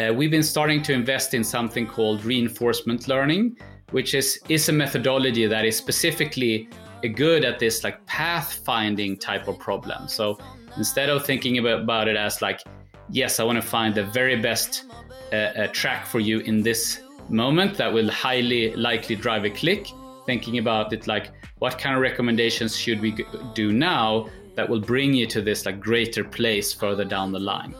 uh, we've been starting to invest in something called reinforcement learning, which is is a methodology that is specifically good at this like pathfinding type of problem. So instead of thinking about, about it as like, yes, I want to find the very best uh, uh, track for you in this moment that will highly likely drive a click, thinking about it like, what kind of recommendations should we do now that will bring you to this like greater place further down the line?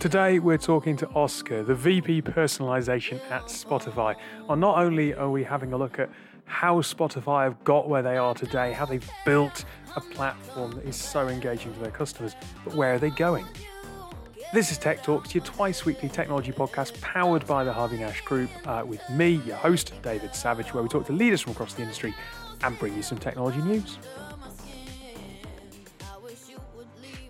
Today, we're talking to Oscar, the VP personalization at Spotify. And not only are we having a look at how Spotify have got where they are today, how they've built a platform that is so engaging to their customers, but where are they going? This is Tech Talks, your twice weekly technology podcast powered by the Harvey Nash Group, uh, with me, your host, David Savage, where we talk to leaders from across the industry and bring you some technology news.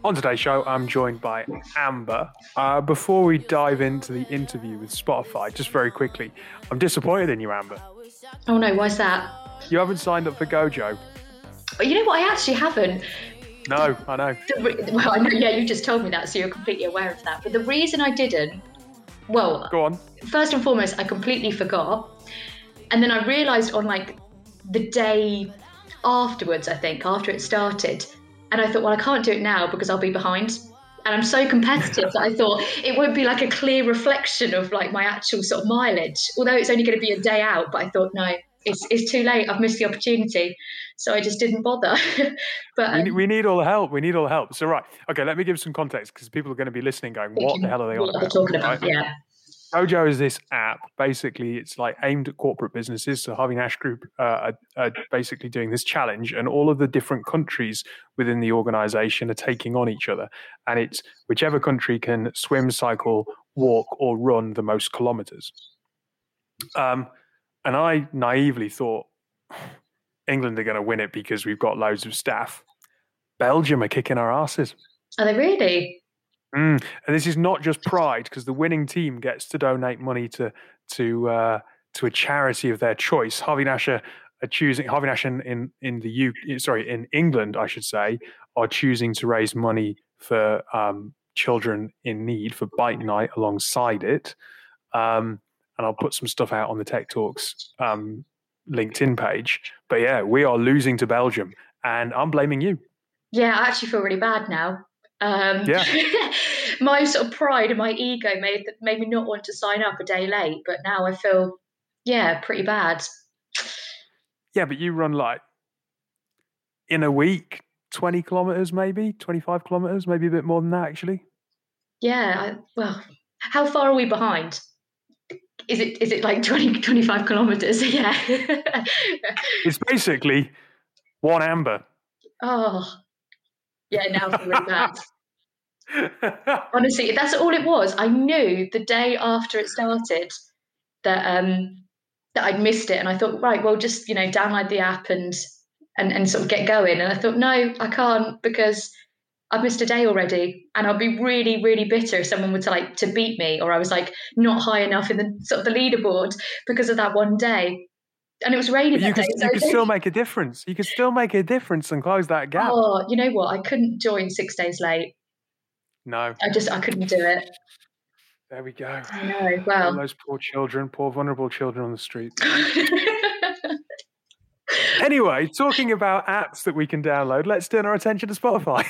On today's show, I'm joined by Amber. Uh, before we dive into the interview with Spotify, just very quickly, I'm disappointed in you, Amber. Oh no, why's that? You haven't signed up for GoJoe. You know what? I actually haven't. No, I know. Well, I know. Yeah, you just told me that, so you're completely aware of that. But the reason I didn't, well, go on. First and foremost, I completely forgot, and then I realised on like the day afterwards, I think after it started, and I thought, well, I can't do it now because I'll be behind. And I'm so competitive that I thought it won't be like a clear reflection of like my actual sort of mileage, although it's only going to be a day out. But I thought, no, it's, it's too late. I've missed the opportunity. So I just didn't bother. but um, we, we, need all the help. We need all the help. So, right. Okay, let me give some context because people are going to be listening going, what the hell are they on about? talking about, right? yeah. GoJoe is this app. Basically, it's like aimed at corporate businesses. So Harvey Nash Group uh, are, are, basically doing this challenge, and all of the different countries within the organization are taking on each other. And it's whichever country can swim, cycle, walk, or run the most kilometers. Um, and I naively thought England are going to win it because we've got loads of staff. Belgium are kicking our asses. Are they really? Mm. And this is not just pride because the winning team gets to donate money to to uh, to a charity of their choice. Harvey Nash are, choosing Harvey Nash in, in the U sorry in England I should say are choosing to raise money for um, children in need for Byte Night alongside it. Um, and I'll put some stuff out on the Tech Talks um, LinkedIn page. But yeah, we are losing to Belgium, and I'm blaming you. Yeah, I actually feel really bad now. Um, yeah. my sort of pride and my ego made made me not want to sign up a day late, but now I feel, yeah, pretty bad. Yeah, but you run like in a week, twenty kilometers, maybe twenty-five kilometers, maybe a bit more than that, actually. Yeah. I, well, how far are we behind? Is it is it like 20, 25 kilometers? Yeah. it's basically one amber. Oh, yeah. Now really bad. Honestly, that's all it was. I knew the day after it started that um that I'd missed it, and I thought, right, well, just you know, download the app and and and sort of get going. And I thought, no, I can't because I've missed a day already, and I'd be really, really bitter if someone were to like to beat me, or I was like not high enough in the sort of the leaderboard because of that one day. And it was raining. you could, day, you could still make a difference. You could still make a difference and close that gap. Oh, you know what? I couldn't join six days late. No. I just I couldn't do it. There we go. I know. Well, All those poor children, poor vulnerable children on the street. anyway, talking about apps that we can download, let's turn our attention to Spotify.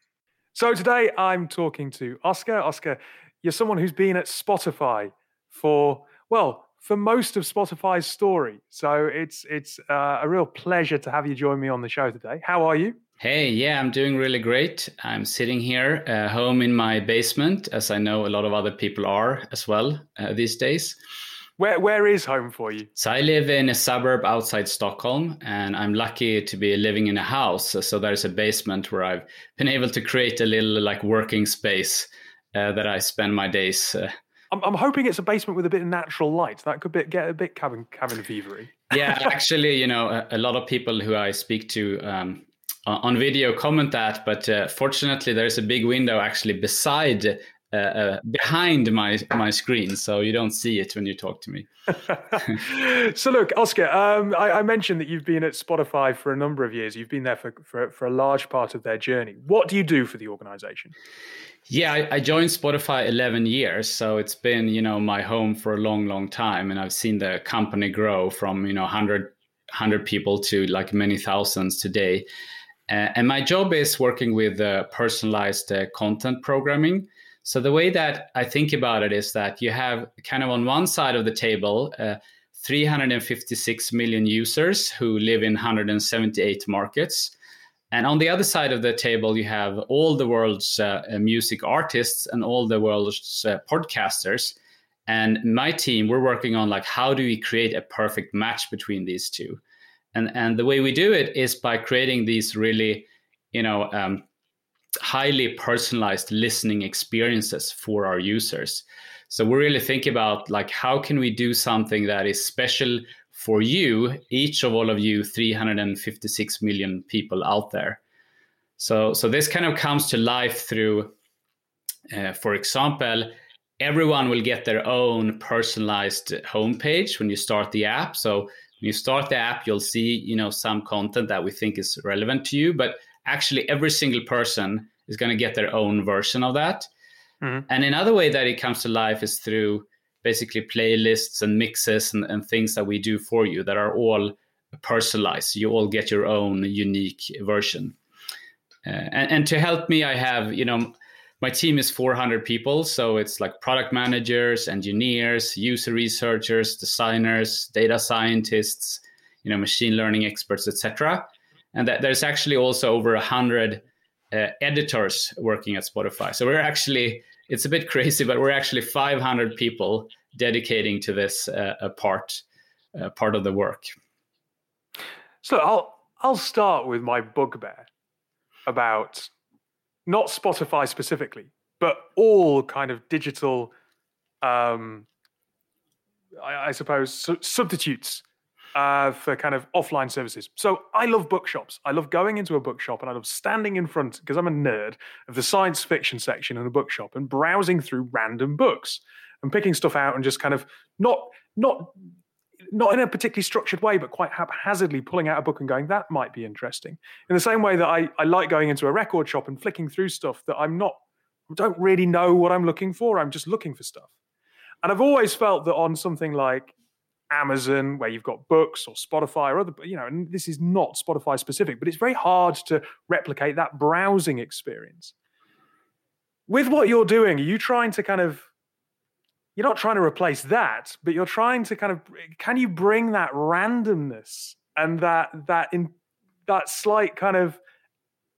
so today I'm talking to Oscar. Oscar, you're someone who's been at Spotify for well for most of Spotify's story. So it's it's uh, a real pleasure to have you join me on the show today. How are you? Hey, yeah, I'm doing really great. I'm sitting here uh, home in my basement, as I know a lot of other people are as well uh, these days. Where where is home for you? So I live in a suburb outside Stockholm, and I'm lucky to be living in a house. So there's a basement where I've been able to create a little like working space uh, that I spend my days. I'm, I'm hoping it's a basement with a bit of natural light. That could be, get a bit cabin cabin fevery. yeah, actually, you know, a, a, lot of people who I speak to. Um, on video comment that but uh, fortunately there's a big window actually beside uh, uh, behind my my screen, so you don't see it when you talk to me. so look, Oscar, um, I, I, mentioned that you've been at Spotify for a number of years. You've been there for, for, for a large part of their journey. What do you do for the organization? Yeah, I, I, joined Spotify 11 years, so it's been you know my home for a long, long time, and I've seen the company grow from you know 100 100 people to like many thousands today. Uh, and my job is working with uh, personalized uh, content programming. So the way that I think about it is that you have kind of on one side of the table, uh, 356 million users who live in 178 markets. And on the other side of the table, you have all the world's uh, music artists and all the world's uh, podcasters. And my team, we're working on like how do we create a perfect match between these two? And and the way we do it is by creating these really, you know, um, highly personalized listening experiences for our users. So we really think about like how can we do something that is special for you, each of all of you 356 million people out there. So so this kind of comes to life through, uh, for example, everyone will get their own personalized homepage when you start the app. So when you start the app, you'll see you know some content that we think is relevant to you, but actually every single person is going to get their own version of that. Mm-hmm. And another way that it comes to life is through basically playlists and mixes and, and things that we do for you that are all personalized. You all get your own unique version. Uh, and, and to help me, I have, you know, my team is 400 people. So it's like product managers, engineers, user researchers, designers, data scientists, you know, machine learning experts, etc. And that there's actually also over 100 uh, editors working at Spotify. So we're actually, it's a bit crazy, but we're actually 500 people dedicating to this uh, a part, uh, part of the work. So I'll, I'll start with my bugbear about not Spotify specifically, but all kind of digital, um, I, I suppose, su- substitutes uh, for kind of offline services. So I love bookshops. I love going into a bookshop and I love standing in front, because I'm a nerd, of the science fiction section in a bookshop and browsing through random books and picking stuff out and just kind of not not not in a particularly structured way, but quite haphazardly pulling out a book and going, that might be interesting. In the same way that I, I like going into a record shop and flicking through stuff that I'm not, don't really know what I'm looking for. I'm just looking for stuff. And I've always felt that on something like Amazon, where you've got books or Spotify or other, you know, and this is not Spotify specific, but it's very hard to replicate that browsing experience. With what you're doing, are you trying to kind of, you're not trying to replace that, but you're trying to kind of, can you bring that randomness and that, that, in, that slight kind of,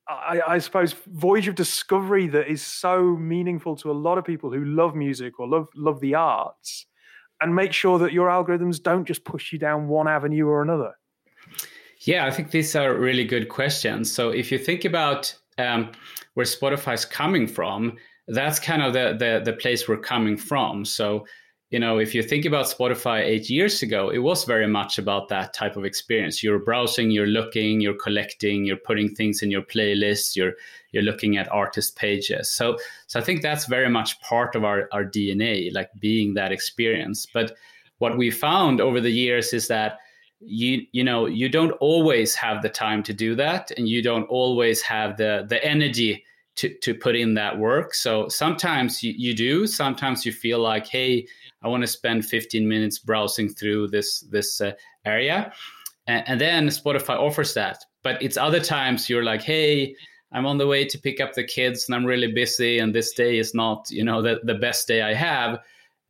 I, I, suppose voyage of discovery that is so meaningful to a lot of people who love music or love love the arts and make sure that your algorithms don't just push you down one avenue or another? Yeah, I think these are really good questions. So if you think about um, where Spotify is coming from, that's kind of the, the the place we're coming from. So you know, if you think about Spotify eight years ago, it was very much about that type of experience. You're browsing, you're looking, you're collecting, you're putting things in your playlist, you're you're looking at artist pages. So so I think that's very much part of our, our DNA, like being that experience. But what we found over the years is that you you know you don't always have the time to do that and you don't always have the the energy to to put in that work so sometimes you, you do sometimes you feel like hey I want to spend 15 minutes browsing through this this uh, area, and, and, then Spotify offers that. But it's other times you're like, hey, I'm on the way to pick up the kids, and I'm really busy, and this day is not, you know, the the best day I have,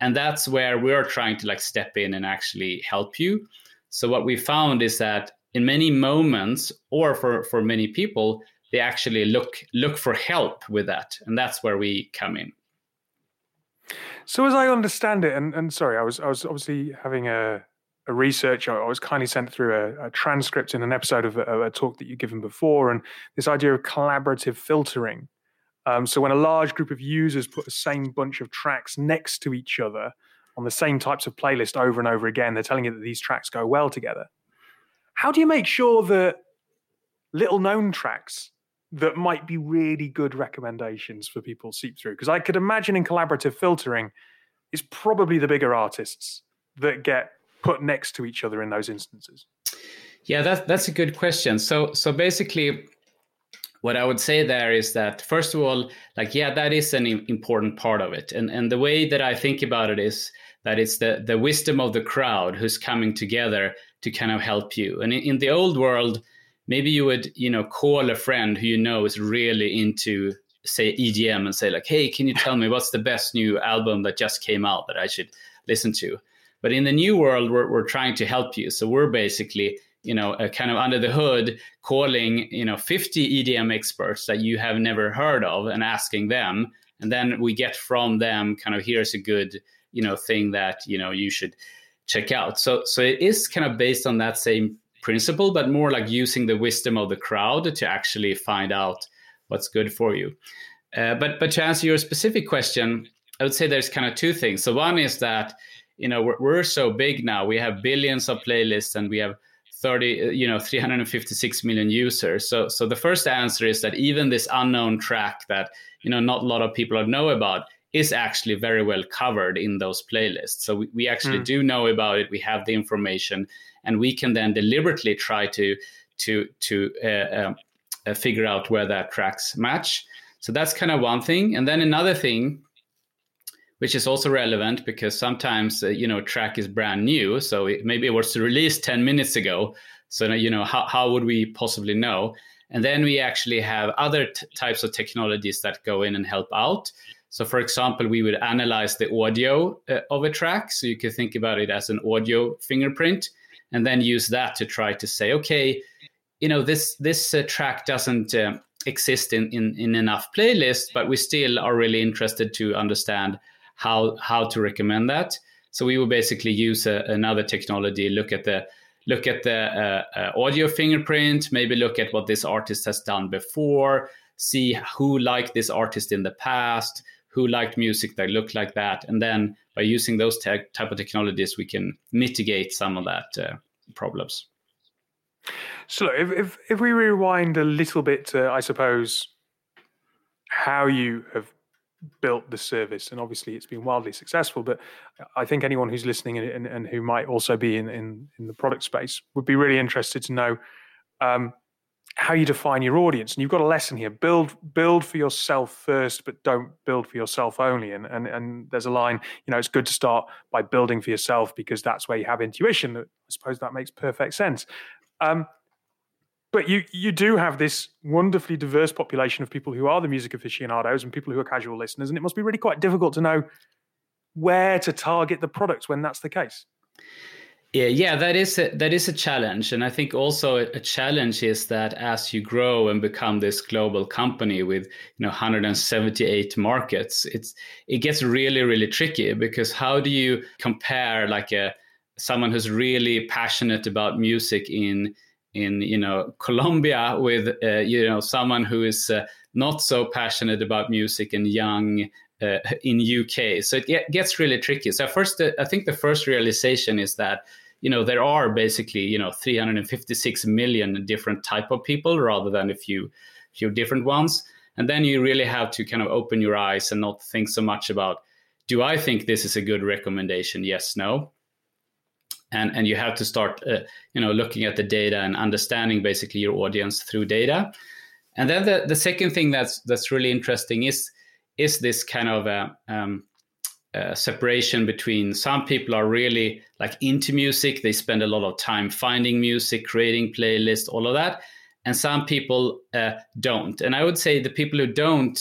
and that's where we're trying to like step in and actually help you. So what we found is that in many moments, or for for many people, they actually look look for help with that, and that's where we come in. So as I understand it, and, and sorry, I was I was obviously having a, a research. I was kindly sent through a, a transcript in an episode of a, a, talk that you've given before, and this idea of collaborative filtering. Um, so when a large group of users put the same bunch of tracks next to each other on the same types of playlist over and over again, they're telling you that these tracks go well together. How do you make sure that little known tracks that might be really good recommendations for people seep through? Because I could imagine in collaborative filtering, it's probably the bigger artists that get put next to each other in those instances. Yeah, that's that's a good question. So so basically what I would say there is that first of all, like yeah, that is an important part of it. And and the way that I think about it is that it's the the wisdom of the crowd who's coming together to kind of help you. And in, in the old world, maybe you would, you know, call a friend who you know is really into say EDM and say like, "Hey, can you tell me what's the best new album that just came out that I should listen to?" But in the new world, we're, we're trying to help you. So we're basically you know, kind of under the hood, calling, you know, 50 EDM experts that you have never heard of and asking them. And then we get from them kind of here's a good, you know, thing that, you know, you should check out. So so it is kind of based on that same principle, but more like using the wisdom of the crowd to actually find out what's good for you. Uh, but but to answer your specific question, I would say there's kind of two things. So one is that you know we're, we're so big now, we have billions of playlists, and we have 30 uh, you know 356 million users so so the first answer is that even this unknown track that you know not a lot of people know about is actually very well covered in those playlists. So we, we actually mm. do know about it. We have the information and we can then deliberately try to to to uh, um, uh, figure out where that tracks match. So that's kind of one thing. And then another thing which is also relevant because sometimes uh, you know track is brand new so it, maybe it was released 10 minutes ago. So you know how, how would we possibly know? And then we actually have other t- types of technologies that go in and help out so for example we would analyze the audio uh, of a track so you could think about it as an audio fingerprint and then use that to try to say okay you know this this uh, track doesn't uh, exist in, in in enough playlists but we still are really interested to understand how how to recommend that. So we will basically use a, another technology, look at the look at the uh, uh, audio fingerprint, maybe look at what this artist has done before, see who liked this artist in the past, who liked music that looked like that, and then by using those te- type of technologies, we can mitigate some of that uh, problems. So if, if if we rewind a little bit to, I suppose, how you have built the service and obviously it's been wildly successful but i think anyone who's listening and, and, and who might also be in, in, in, the product space would be really interested to know um, how you define your audience and you've got a lesson here. Build build for yourself first but don't build for yourself only. And and, and there's a line you know it's good to start by building for yourself because that's where you have intuition. I suppose that makes perfect sense. Um, but you you do have this wonderfully diverse population of people who are the music aficionados and people who are casual listeners, and it must be really quite difficult to know where to target the products when that's the case. Yeah, yeah, that is a, that is a challenge, and I think also a challenge is that as you grow and become this global company with you know 178 markets, it's it gets really really tricky because how do you compare like a someone who's really passionate about music in in you know Colombia with uh, you know someone who is uh, not so passionate about music and young uh, in UK. So it gets really tricky. So first, uh, I think the first realization is that you know there are basically you know 356 million different type of people rather than a few few different ones. And then you really have to kind of open your eyes and not think so much about do I think this is a good recommendation? Yes, no and and you have to start uh, you know looking at the data and understanding basically your audience through data and then the, the second thing that's that's really interesting is is this kind of a, um, a separation between some people are really like into music they spend a lot of time finding music creating playlists all of that and some people uh, don't. And i would say the people who don't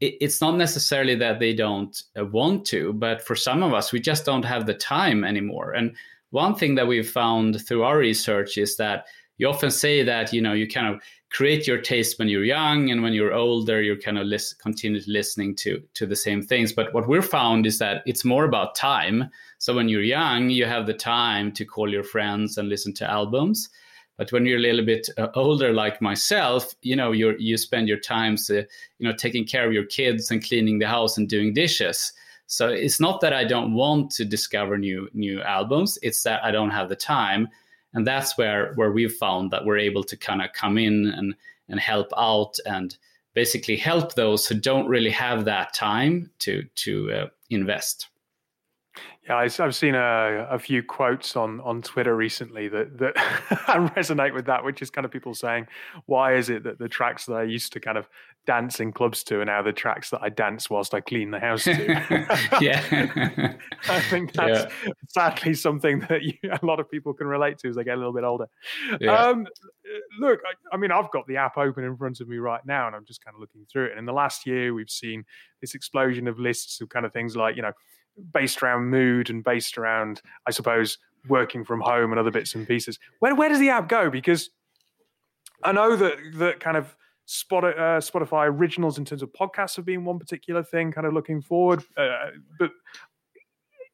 it, it's not necessarily that they don't uh, want to but for some of us we just don't have the time anymore. And one thing that we've found through our research is that you often say that you know you kind of create your taste when you're young and when you're older you're kind of continue listening to to the same things. But what we've found is that it's more about time. So when you're young you have the time to call your friends and listen to albums. But when you're a little bit uh, older like myself you know you you spend your times uh, you know taking care of your kids and cleaning the house and doing dishes. So it's not that I don't want to discover new new albums; it's that I don't have the time, and that's where where we've found that we're able to kind of come in and and help out and basically help those who don't really have that time to to uh, invest. Yeah, I've seen a, a few quotes on, on Twitter recently that, that resonate with that, which is kind of people saying, why is it that the tracks that I used to kind of dance in clubs to are now the tracks that I dance whilst I clean the house to? yeah. I think that's yeah. sadly something that you, a lot of people can relate to as they get a little bit older. Yeah. Um, look, I, I mean, I've got the app open in front of me right now and I'm just kind of looking through it. And in the last year, we've seen this explosion of lists of kind of things like, you know, based around mood and based around, I suppose, working from home and other bits and pieces. Where where does the app go? Because I know that that kind of Spotify, uh, originals in terms of podcasts have been one particular thing, kind of looking forward. Uh, but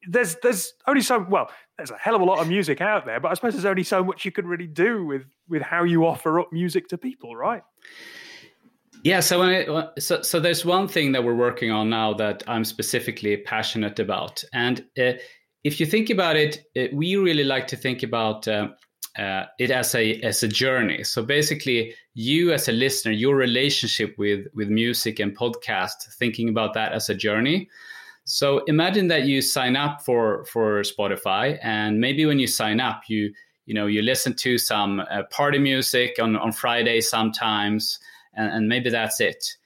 there's there's only so well there's a hell of a lot of music out there, but I suppose there's only so much you can really do with with how you offer up music to people, right? Yeah, so, it, so so there's one thing that we're working on now that I'm specifically passionate about, and uh, if you think about it, uh, we really like to think about uh, uh, it as a as a journey. So basically, you as a listener, your relationship with with music and podcast, thinking about that as a journey. So imagine that you sign up for for Spotify, and maybe when you sign up, you you know you listen to some uh, party music on on Friday sometimes and, and maybe that's it.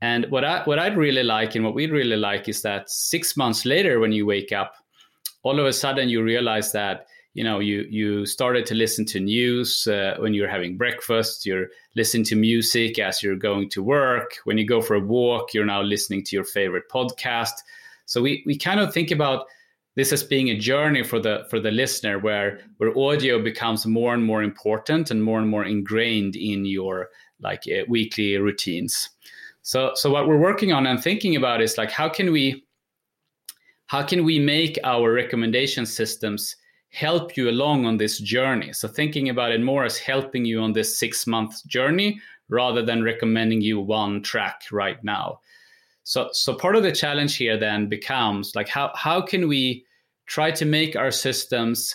And what I what I'd really like and what we'd really like is that six months later, when you wake up, all of a sudden you realize that you know you you started to listen to news uh, when you're having breakfast. You're listening to music as you're going to work. When you go for a walk, you're now listening to your favorite podcast. So we we kind of think about this as being a journey for the for the listener where where audio becomes more and more important and more and more ingrained in your like uh, weekly routines. So so what we're working on and thinking about is like how can we how can we make our recommendation systems help you along on this journey? So thinking about it more as helping you on this 6 month journey rather than recommending you one track right now. So so part of the challenge here then becomes like how how can we try to make our systems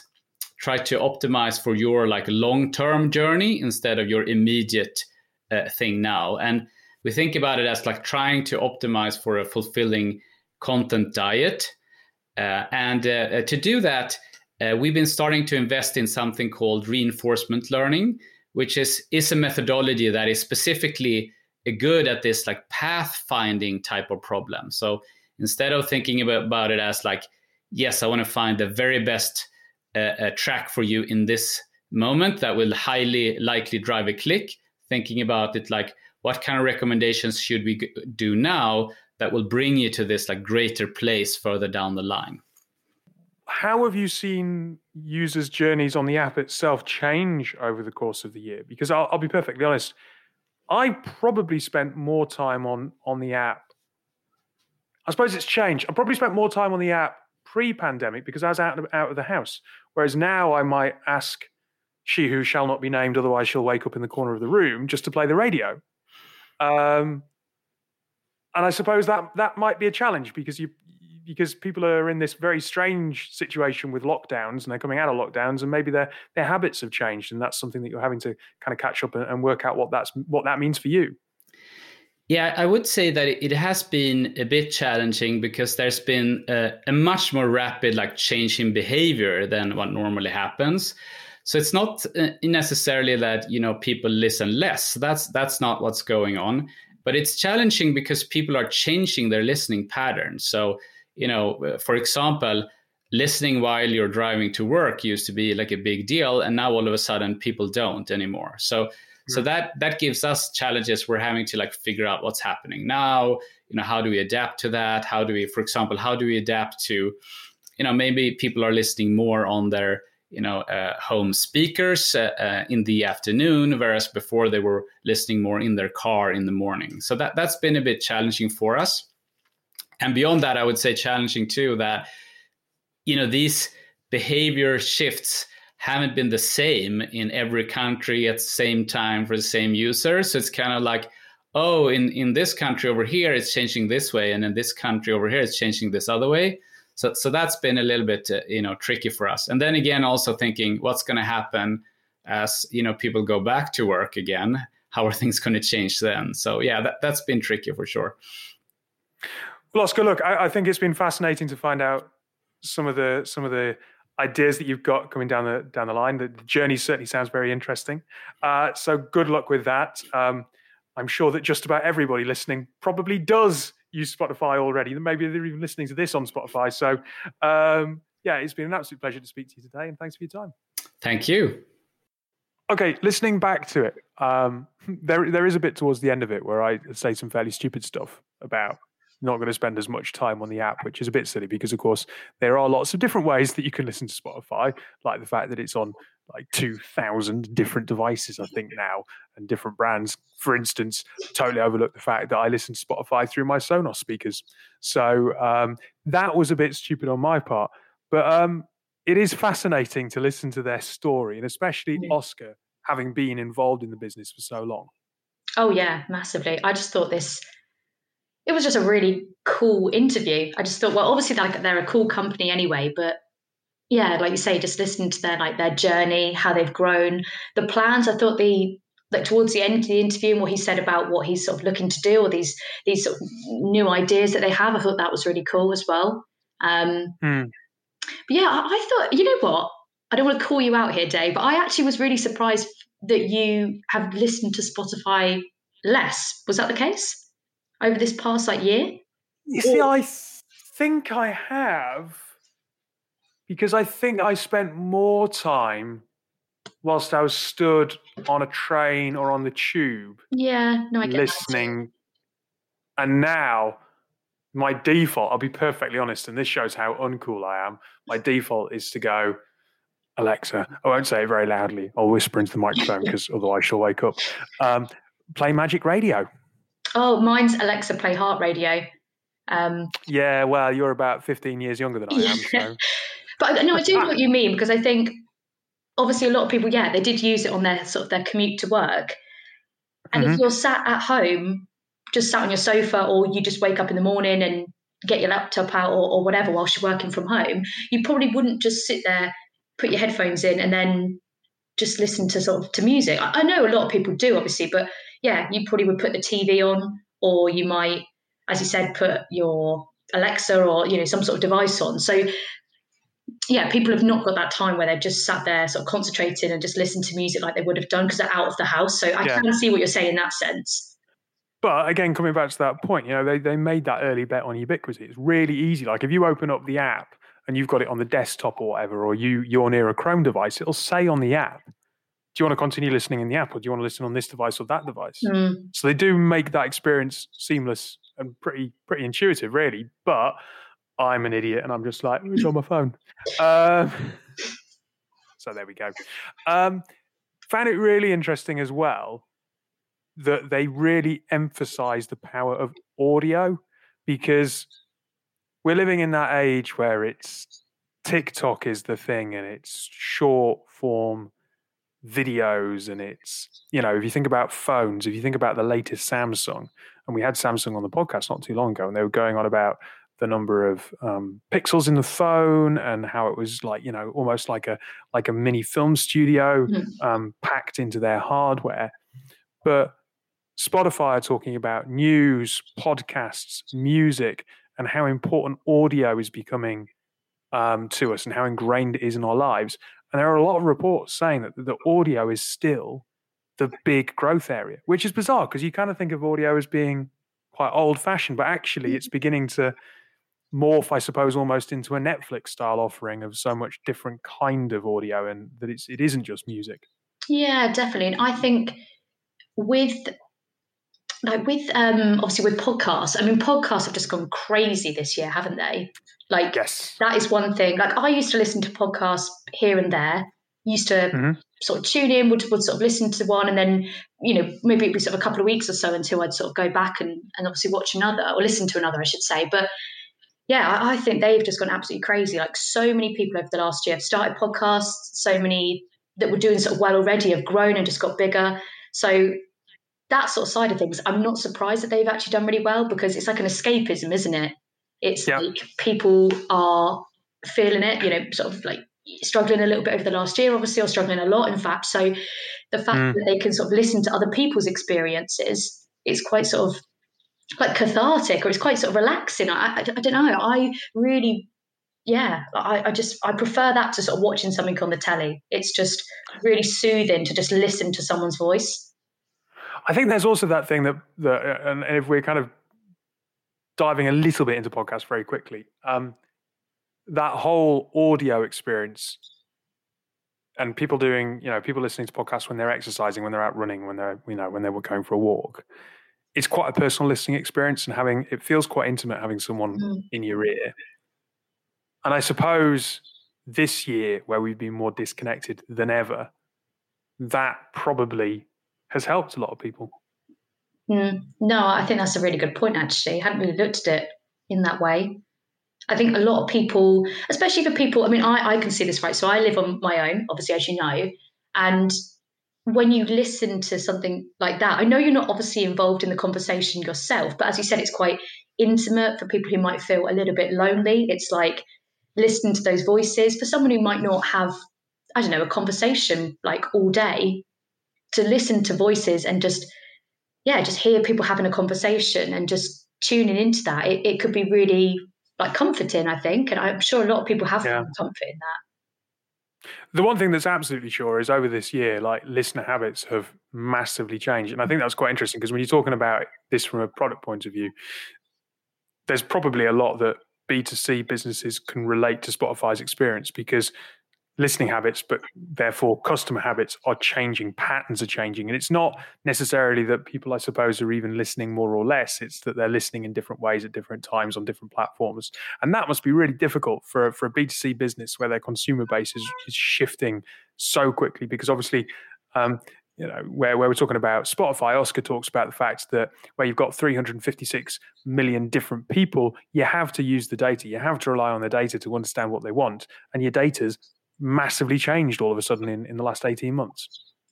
try to optimize for your like long-term journey instead of your immediate uh, thing now. And we think about it as like trying to optimize for a fulfilling content diet. Uh, and uh, uh to do that, uh, we've been starting to invest in something called reinforcement learning, which is, is a methodology that is specifically good at this like path finding type of problem. So instead of thinking about, about it as like, yes, I want to find the very best uh, track for you in this moment that will highly likely drive a click, thinking about it like what kind of recommendations should we do now that will bring you to this like greater place further down the line? How have you seen users journeys on the app itself change over the course of the year? Because i'll, I'll be perfectly honest i probably spent more time on on the app. I suppose it's changed. I probably spent more time on the app pre-pandemic because i was out of, out of the house whereas now i might ask she who shall not be named, otherwise she'll wake up in the corner of the room just to play the radio. Um, and I suppose that that might be a challenge because you because people are in this very strange situation with lockdowns and they're coming out of lockdowns and maybe their their habits have changed and that's something that you're having to kind of catch up and, and work out what that's what that means for you. Yeah, I would say that it has been a bit challenging because there's been a, a much more rapid like change in behavior than what normally happens. So it's not uh, necessarily that you know people listen less. That's that's not what's going on. But it's challenging because people are changing their listening patterns. So you know, uh, for example, listening while you're driving to work used to be like a big deal, and now all of a sudden people don't anymore. So so that that gives us challenges we're having to like figure out what's happening now you know how do we adapt to that how do we for example how do we adapt to you know maybe people are listening more on their you know uh, home speakers uh, uh, in the afternoon whereas before they were listening more in their car in the morning. So that that's been a bit challenging for us. And beyond that i would say challenging too that you know these behavior shifts haven't been the same in every country at the same time for the same users so it's kind of like oh in in this country over here it's changing this way and in this country over here it's changing this other way so, so that's been a little bit, uh, you know, tricky for us. And then again, also thinking what's going to happen as you know people go back to work again. how are things going to change then? So yeah, that, that's been tricky for sure. Well, Oscar, look, I, I think it's been fascinating to find out some of the some of the ideas that you've got coming down the down the line. The, journey certainly sounds very interesting. Uh, so good luck with that. Um, I'm sure that just about everybody listening probably does use Spotify already. Maybe they're even listening to this on Spotify. So um, yeah, it's been an absolute pleasure to speak to you today, and thanks for your time. Thank you. Okay, listening back to it, um, there there is a bit towards the end of it where I say some fairly stupid stuff about not going to spend as much time on the app, which is a bit silly because, of course, there are lots of different ways that you can listen to Spotify, like the fact that it's on like 2,000 different devices, I think, now, and different brands. For instance, totally overlooked the fact that I listen to Spotify through my Sonos speakers. So um, that was a bit stupid on my part. But um, it is fascinating to listen to their story, and especially Oscar having been involved in the business for so long. Oh, yeah, massively. I just thought this it was just a really cool interview. I just thought, well, obviously like they're a cool company anyway, but yeah, like you say, just listening to their like their journey, how they've grown, the plans. I thought the like towards the end of the interview and what he said about what he's sort of looking to do or these these sort of new ideas that they have, I thought that was really cool as well. Um, mm. But yeah, I, I thought, you know what? I don't want to call you out here, Dave, but I actually was really surprised that you have listened to Spotify less. Was that the case? over this past like year? You see, I think I have because I think I spent more time whilst I was stood on a train or on the tube. Yeah, no, I get listening. And now my default, I'll be perfectly honest, and this shows how uncool I am. My default is to go, Alexa, I won't say it very loudly. I'll whisper into the microphone because otherwise she'll wake up. Um, play Magic Radio. Oh, mine's Alexa Play Heart Radio. Um, yeah, well, you're about 15 years younger than I am. So. But no, I do know what you mean because I think obviously a lot of people, yeah, they did use it on their sort of their commute to work. And mm-hmm. if you're sat at home, just sat on your sofa, or you just wake up in the morning and get your laptop out or, or whatever whilst you're working from home, you probably wouldn't just sit there, put your headphones in, and then just listen to sort of to music. I, I know a lot of people do, obviously, but yeah, you probably would put the TV on, or you might, as you said, put your Alexa or you know some sort of device on. So yeah, people have not got that time where they've just sat there sort of concentrated and just listened to music like they would have done because they're out of the house. So I yeah. can see what you're saying in that sense. But again, coming back to that point, you know, they, they made that early bet on ubiquity. It's really easy. Like if you open up the app and you've got it on the desktop or whatever, or you you're near a Chrome device, it'll say on the app, do you want to continue listening in the app or do you want to listen on this device or that device? Mm. So they do make that experience seamless and pretty pretty intuitive, really. But I'm an idiot and I'm just like, it's on my phone. Um, so there we go. Um, found it really interesting as well that they really emphasize the power of audio because we're living in that age where it's TikTok is the thing and it's short form videos and it's you know if you think about phones if you think about the latest samsung and we had samsung on the podcast not too long ago and they were going on about the number of um, pixels in the phone and how it was like you know almost like a like a mini film studio mm-hmm. um, packed into their hardware. But spotify are talking about news podcasts music and how important audio is becoming um, to us and how ingrained it is in our lives. And there are a lot of reports saying that the audio is still the big growth area, which is bizarre because you kind of think of audio as being quite old fashioned, but actually it's beginning to morph, I suppose, almost into a Netflix style offering of so much different kind of audio and that it's it isn't just music. Yeah, definitely. And I think with like with um obviously with podcasts, I mean podcasts have just gone crazy this year, haven't they? Like yes. that is one thing. Like I used to listen to podcasts here and there. Used to mm-hmm. sort of tune in, would, would sort of listen to one, and then you know maybe it'd be sort of a couple of weeks or so until I'd sort of go back and and obviously watch another or listen to another, I should say. But yeah, I, I think they've just gone absolutely crazy. Like so many people over the last year have started podcasts. So many that were doing sort of well already have grown and just got bigger. So that sort of side of things, I'm not surprised that they've actually done really well because it's like an escapism, isn't it? It's like people are feeling it, you know, sort of like struggling a little bit over the last year, obviously, or struggling a lot, in fact. So the fact mm. that they can sort of listen to other people's experiences is quite sort of like cathartic or it's quite sort of relaxing. I, I, I don't know. I really, yeah, I, I just, I prefer that to sort of watching something on the telly. It's just really soothing to just listen to someone's voice. I think there's also that thing that, that and if we're kind of diving a little bit into podcasts very quickly, um, that whole audio experience and people doing, you know, people listening to podcasts when they're exercising, when they're out running, when they're, you know, when they were going for a walk, it's quite a personal listening experience and having, it feels quite intimate having someone mm. in your ear. And I suppose this year, where we've been more disconnected than ever, that probably has helped a lot of people. Mm. No, I think that's a really good point, actually. I hadn't really looked at it in that way. I think a lot of people, especially for people, I mean, I, I can see this right. So I live on my own, obviously, as you know. And when you listen to something like that, I know you're not obviously involved in the conversation yourself, but as you said, it's quite intimate for people who might feel a little bit lonely. It's like listening to those voices. For someone who might not have, I don't know, a conversation like all day, to listen to voices and just, yeah, just hear people having a conversation and just tuning into that, it, it could be really like comforting, I think. And I'm sure a lot of people have yeah. comfort in that. The one thing that's absolutely sure is over this year, like listener habits have massively changed. And I think that's quite interesting because when you're talking about this from a product point of view, there's probably a lot that B2C businesses can relate to Spotify's experience because listening habits, but therefore customer habits are changing, patterns are changing. And it's not necessarily that people, I suppose, are even listening more or less. It's that they're listening in different ways at different times on different platforms. And that must be really difficult for, for a B2C business where their consumer base is, is shifting so quickly because obviously, um, you know, where, where we're talking about Spotify, Oscar talks about the fact that where you've got 356 million different people, you have to use the data. You have to rely on the data to understand what they want. And your data's massively changed all of a sudden in, in the last 18 months.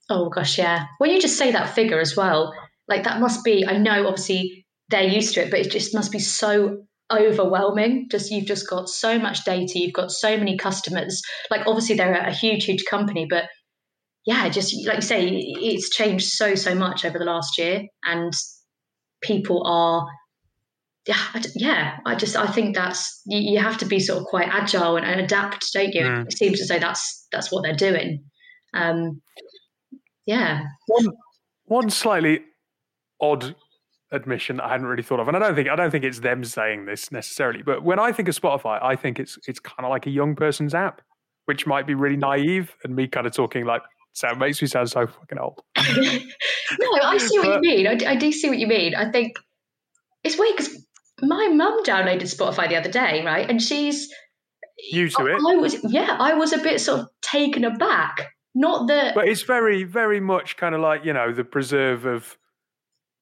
Oh gosh, yeah. When you just say that figure as well, like that must be, I know obviously they're used to it, but it just must be so overwhelming. Just you've just got so much data, you've got so many customers. Like obviously they're a huge, huge company, but yeah, just like you say, it's changed so, so much over the last year. And people are yeah, I, yeah, I just I think that's you, you, have to be sort of quite agile and, and adapt, don't you? Mm. It seems to say that's that's what they're doing. Um, yeah. One one slightly odd admission I hadn't really thought of, and I don't think I don't think it's them saying this necessarily, but when I think of Spotify, I think it's it's kind of like a young person's app, which might be really naive, and me kind of talking like sound makes me sound so fucking old. no, I see what but, you mean. I, I do see what you mean. I think it's weird because my mum downloaded Spotify the other day, right? And she's you to it. I was yeah, I was a bit sort of taken aback. Not that But it's very, very much kind of like, you know, the preserve of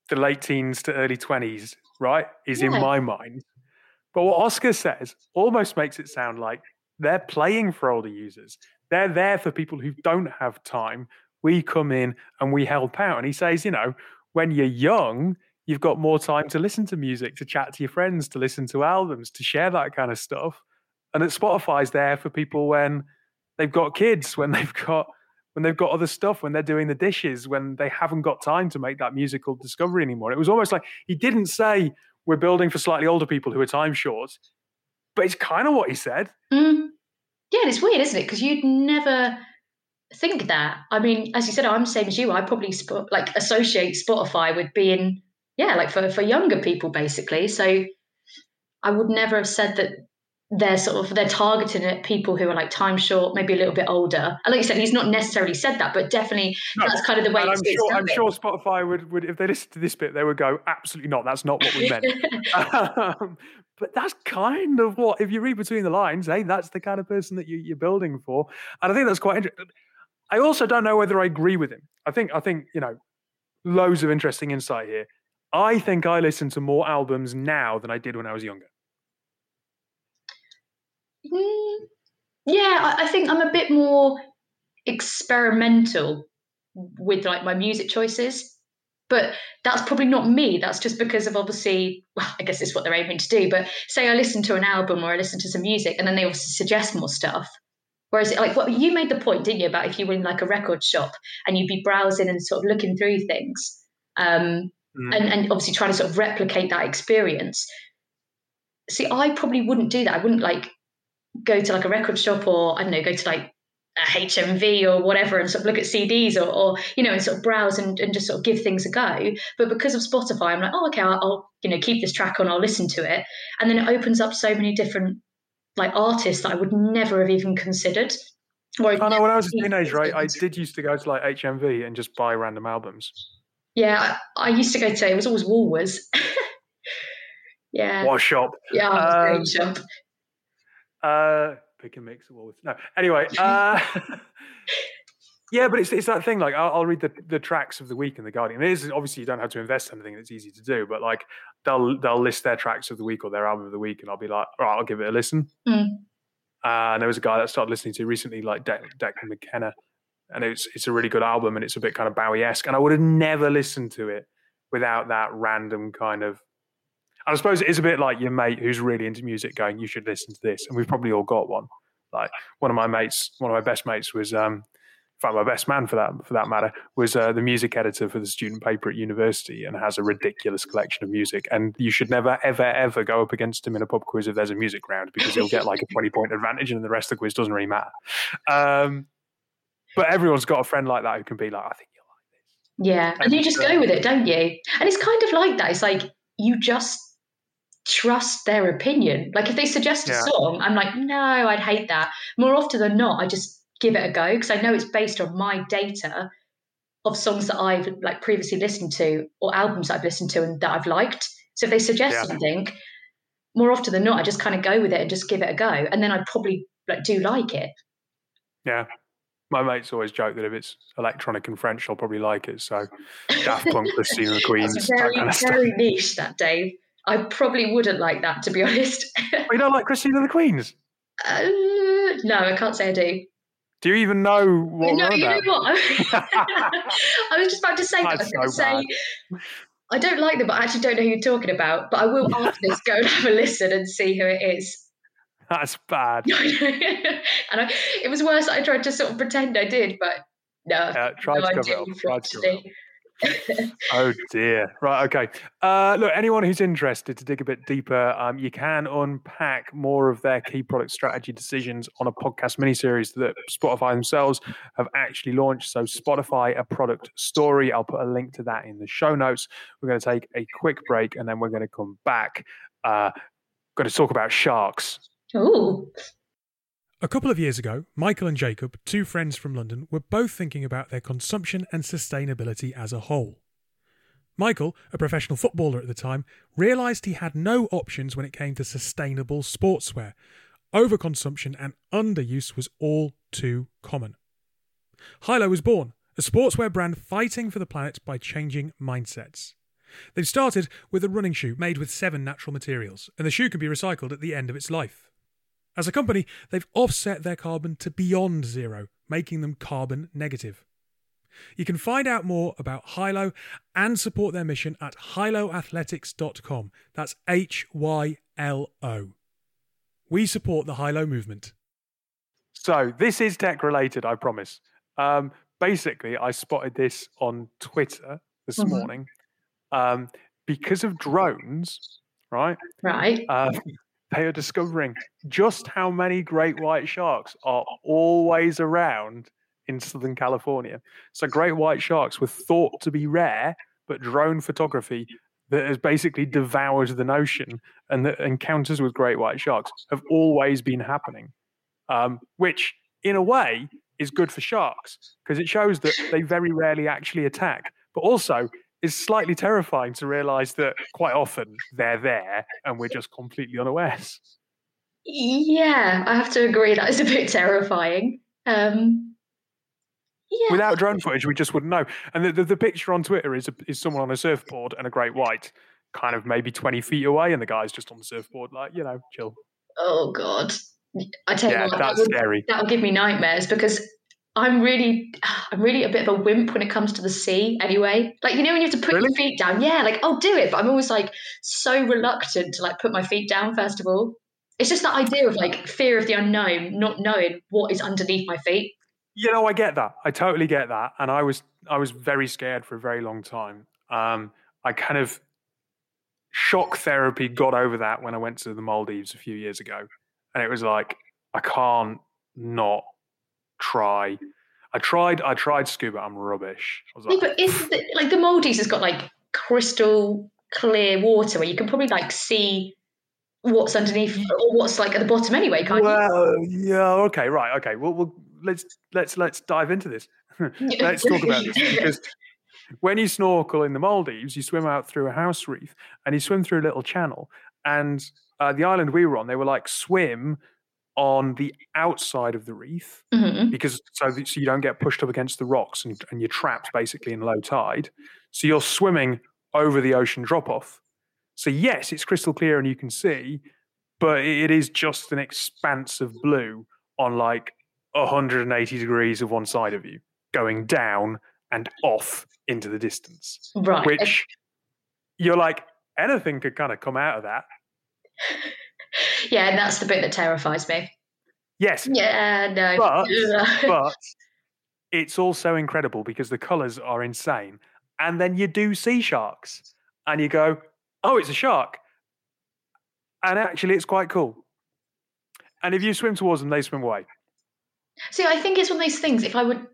the late teens to early twenties, right? Is yeah. in my mind. But what Oscar says almost makes it sound like they're playing for older users. They're there for people who don't have time. We come in and we help out. And he says, you know, when you're young, you've got more time to listen to music, to chat to your friends, to listen to albums, to share that kind of stuff. And that Spotify's there for people when they've got kids, when they've got when they've got other stuff, when they're doing the dishes, when they haven't got time to make that musical discovery anymore. It was almost like he didn't say we're building for slightly older people who are time short, but it's kind of what he said. Mm. Yeah, it's weird, isn't it? Because you'd never think that. I mean, as you said, I'm the same as you. I probably like associate Spotify with being yeah, like for, for younger people, basically. So I would never have said that they're sort of they're targeting at people who are like time short, maybe a little bit older. And like you said, he's not necessarily said that, but definitely no, that's kind of the way. I'm sure, I'm sure Spotify would, would if they listened to this bit, they would go, absolutely not. That's not what we meant. um, but that's kind of what, if you read between the lines, hey, that's the kind of person that you, you're building for. And I think that's quite interesting. I also don't know whether I agree with him. I think I think you know, loads of interesting insight here. I think I listen to more albums now than I did when I was younger. Mm, yeah, I, I think I'm a bit more experimental with like my music choices but that's probably not me that's just because of obviously well i guess it's what they're aiming to do but say i listen to an album or i listen to some music and then they also suggest more stuff Whereas, like, what you made the point, didn't you, about if you were in like a record shop and you'd be browsing and sort of looking through things, um, mm. and, and obviously trying to sort of replicate that experience. See, I probably wouldn't do that. I wouldn't like go to like a record shop or I don't know, go to like a HMV or whatever and sort of look at CDs or, or you know, and sort of browse and, and just sort of give things a go. But because of Spotify, I'm like, oh, okay, I'll, I'll, you know keep this track on, I'll listen to it, and then it opens up so many different like artists that I would never have even considered. I know when I was a teenager, right, I did used to go to like HMV and just buy random albums. Yeah, I, I used to go to it was always Woolworths. yeah. What shop? Yeah, um, great shop. Uh, pick and mix of Woolworths. No, anyway. Uh, yeah, but it's it's that thing. Like I'll, I'll, read the, the tracks of the week in the Guardian. It is obviously you don't have to invest in anything. It's easy to do, but like they'll they'll list their tracks of the week or their album of the week, and I'll be like, all right, I'll give it a listen. Mm. Uh, and there was a guy that I started listening to recently, like De- Declan McKenna, and it's it's a really good album, and it's a bit kind of Bowie esque. And I would have never listened to it without that random kind of. And I suppose it is a bit like your mate who's really into music going, "You should listen to this," and we've probably all got one. Like one of my mates, one of my best mates was um, fact, my best man for that for that matter was uh, the music editor for the student paper at university, and has a ridiculous collection of music. And you should never, ever, ever go up against him in a pub quiz if there's a music round because he'll get like a twenty point advantage, and the rest of the quiz doesn't really matter. Um, but everyone's got a friend like that who can be like, I think you'll like this. Yeah, and, and you just go with it, don't you? And it's kind of like that. It's like you just trust their opinion. Like if they suggest a yeah. song, I'm like, no, I'd hate that. More often than not, I just give it a go because I know it's based on my data of songs that I've like previously listened to or albums that I've listened to and that I've liked. So if they suggest yeah. something, more often than not, I just kind of go with it and just give it a go, and then I probably like do like it. Yeah, my mates always joke that if it's electronic and French, I'll probably like it. So Daft Punk, Christine and the Queens, very, kind of very niche. That Dave, I probably wouldn't like that to be honest. oh, you don't like Christine and the Queens? Uh, no, I can't say I do. Do you even know what? No, you know what? I was just about to say that. I was so say, I don't like them, but I actually don't know who you're talking about. But I will after this go and have a listen and see who it is. That's bad. and I, it was worse. I tried to sort of pretend I did, but no. Yeah, try no, to cover it up. Try to cover oh dear. Right. Okay. Uh, look, anyone who's interested to dig a bit deeper, um, you can unpack more of their key product strategy decisions on a podcast miniseries that Spotify themselves have actually launched. So, Spotify, a product story. I'll put a link to that in the show notes. We're going to take a quick break and then we're going to come back. Uh, going to talk about sharks. Ooh. A couple of years ago, Michael and Jacob, two friends from London, were both thinking about their consumption and sustainability as a whole. Michael, a professional footballer at the time, realised he had no options when it came to sustainable sportswear. Overconsumption and underuse was all too common. Hylo was born, a sportswear brand fighting for the planet by changing mindsets. They've started with a running shoe made with seven natural materials, and the shoe can be recycled at the end of its life. As a company, they've offset their carbon to beyond zero, making them carbon negative. You can find out more about Hylo and support their mission at hyloathletics.com. That's H Y L O. We support the Hylo movement. So, this is tech related, I promise. Um, basically, I spotted this on Twitter this mm-hmm. morning. Um, because of drones, right? Right. Uh, they are discovering just how many great white sharks are always around in Southern California. So, great white sharks were thought to be rare, but drone photography that has basically devoured the notion and the encounters with great white sharks have always been happening, um, which in a way is good for sharks because it shows that they very rarely actually attack. But also, is slightly terrifying to realize that quite often they're there and we're just completely unawares. Yeah, I have to agree. That is a bit terrifying. Um, yeah. Without drone footage, we just wouldn't know. And the, the, the picture on Twitter is a, is someone on a surfboard and a great white, kind of maybe twenty feet away, and the guy's just on the surfboard, like you know, chill. Oh God, I tell yeah, you what, that's that would, scary. That will give me nightmares because I'm really, I'm really a bit of a wimp when it comes to the sea. Anyway, like you know when you have to put really? your feet down, yeah, like I'll do it, but I'm always like so reluctant to like put my feet down first of all. It's just that idea of like fear of the unknown, not knowing what is underneath my feet. You know, I get that. I totally get that, and I was I was very scared for a very long time. Um, I kind of shock therapy got over that when I went to the Maldives a few years ago, and it was like I can't not try. I tried. I tried scuba. I'm rubbish. I was Yeah, but is the, like the Maldives has got like crystal clear water where you can probably like see what's underneath or what's like at the bottom anyway, can't well, yeah, okay, right, okay. Well, well, let's let's let's dive into this. let's talk about this because when you snorkel in the Maldives, you swim out through a house reef and you swim through a little channel. And uh, the island we were on, they were like swim on the outside of the reef Mhm. because so, that, so you don't get pushed up against the rocks and, and you're trapped basically in low tide. So you're swimming over the ocean drop off. So yes, it's crystal clear and you can see, but it is just an expanse of blue on like 180 degrees of one side of you, going down and off into the distance. Right. Which you're like, anything could kind of come out of that. Yeah, and that's the bit that terrifies me. Yes, Yeah, no. But- but it's also incredible because the colors are insane. And then you do see sharks and you go, oh, it's a shark. And actually, it's quite cool. And if you swim towards them, they swim away. See, I think it's one of those things. If I would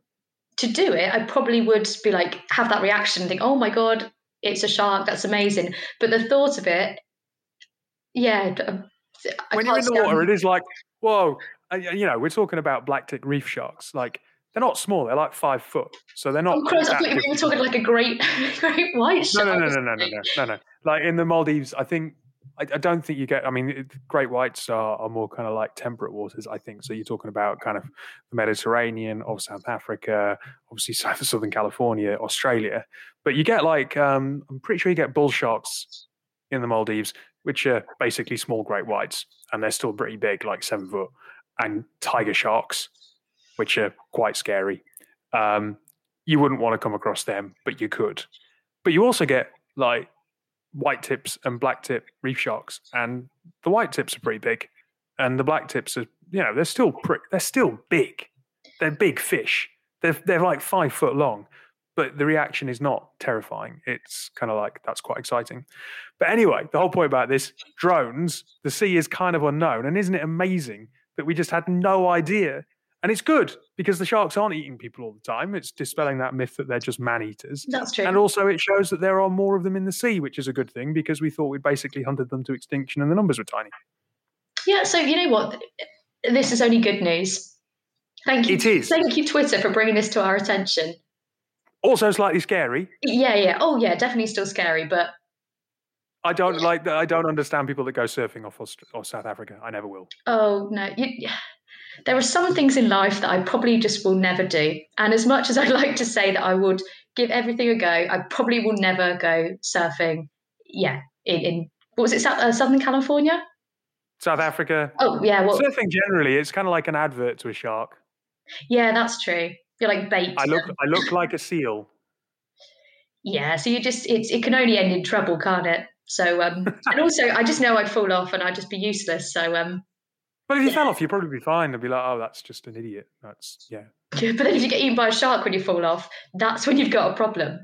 to do it, I probably would be like have that reaction and think, "Oh my god, it's a shark! That's amazing." But the thought of it, yeah, um, I when you're in the water, it is like, whoa. You know, we're talking about black tip reef sharks. Like, they're not small, they're like five foot. So they're not. Oh Christ! I thought you were talking like a great, great white No, shark. no, no, no, no, no, no, no, no. Like in the Maldives, I think I, I don't think you get. I mean, it- great whites are, are more kind of like temperate waters. I think so. You're talking about kind of the Mediterranean, of South Africa, obviously South Southern California, Australia. But you get like um, I'm pretty sure you get bull sharks in the Maldives, which are basically small great whites, and they're still pretty big, like seven foot, and tiger sharks, which are quite scary. Um, you wouldn't want to come across them, but you could. But you also get like white tips and black tip reef sharks, and the white tips are pretty big, and the black tips are you know they're still pretty, they're still big. They're big fish. They're they're like five foot long, but the reaction is not terrifying. It's kind of like that's quite exciting. But anyway, the whole point about this drones, the sea is kind of unknown, and isn't it amazing that we just had no idea? And it's good because the sharks aren't eating people all the time. It's dispelling that myth that they're just man eaters. That's true. And also, it shows that there are more of them in the sea, which is a good thing because we thought we'd basically hunted them to extinction and the numbers were tiny. yeah. So you know what? This is only good news. Thank you. It is. Thank you, Twitter, for bringing this to our attention. Also, slightly scary. Yeah, yeah. Oh, yeah. Definitely still scary, but I don't like. That I don't understand people that go surfing off or South Africa. I never will. Oh no, you, there are some things in life that I probably just will never do. And as much as I'd like to say that I would give everything a go, I probably will never go surfing. Yeah, in, in what was it, Sou- uh, Southern California? South Africa. Oh yeah, well Surfing generally, it's kind of like an advert to a shark. yeah, that's true. You're like bait. I look. them. I look like a seal. Yeah, so you just it's it can only end in trouble, can't it? So um, and also I just know I'd fall off and I'd just be useless. So um, But if you fell off, you'd probably be fine. They'd be like, "Oh, that's just an idiot." That's yeah. but then if you get eaten by a shark when you fall off, that's when you've got a problem.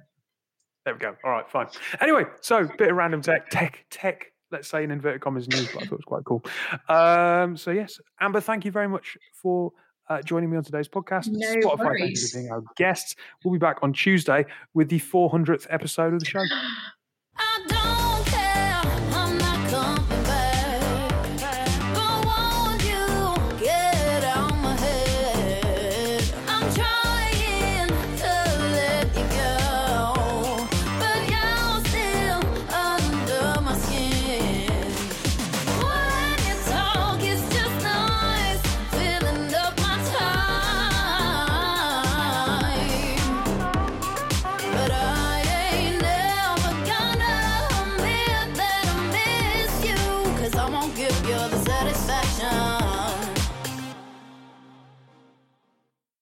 There we go. All right, fine. Anyway, so bit of random tech, tech, tech. Let's say in inverted commas news, but I thought it was quite cool. Um, so yes, Amber, thank you very much for uh, joining me on today's podcast. No Spotify, thank you for being our guests. We'll be back on Tuesday with the 400th episode of the show.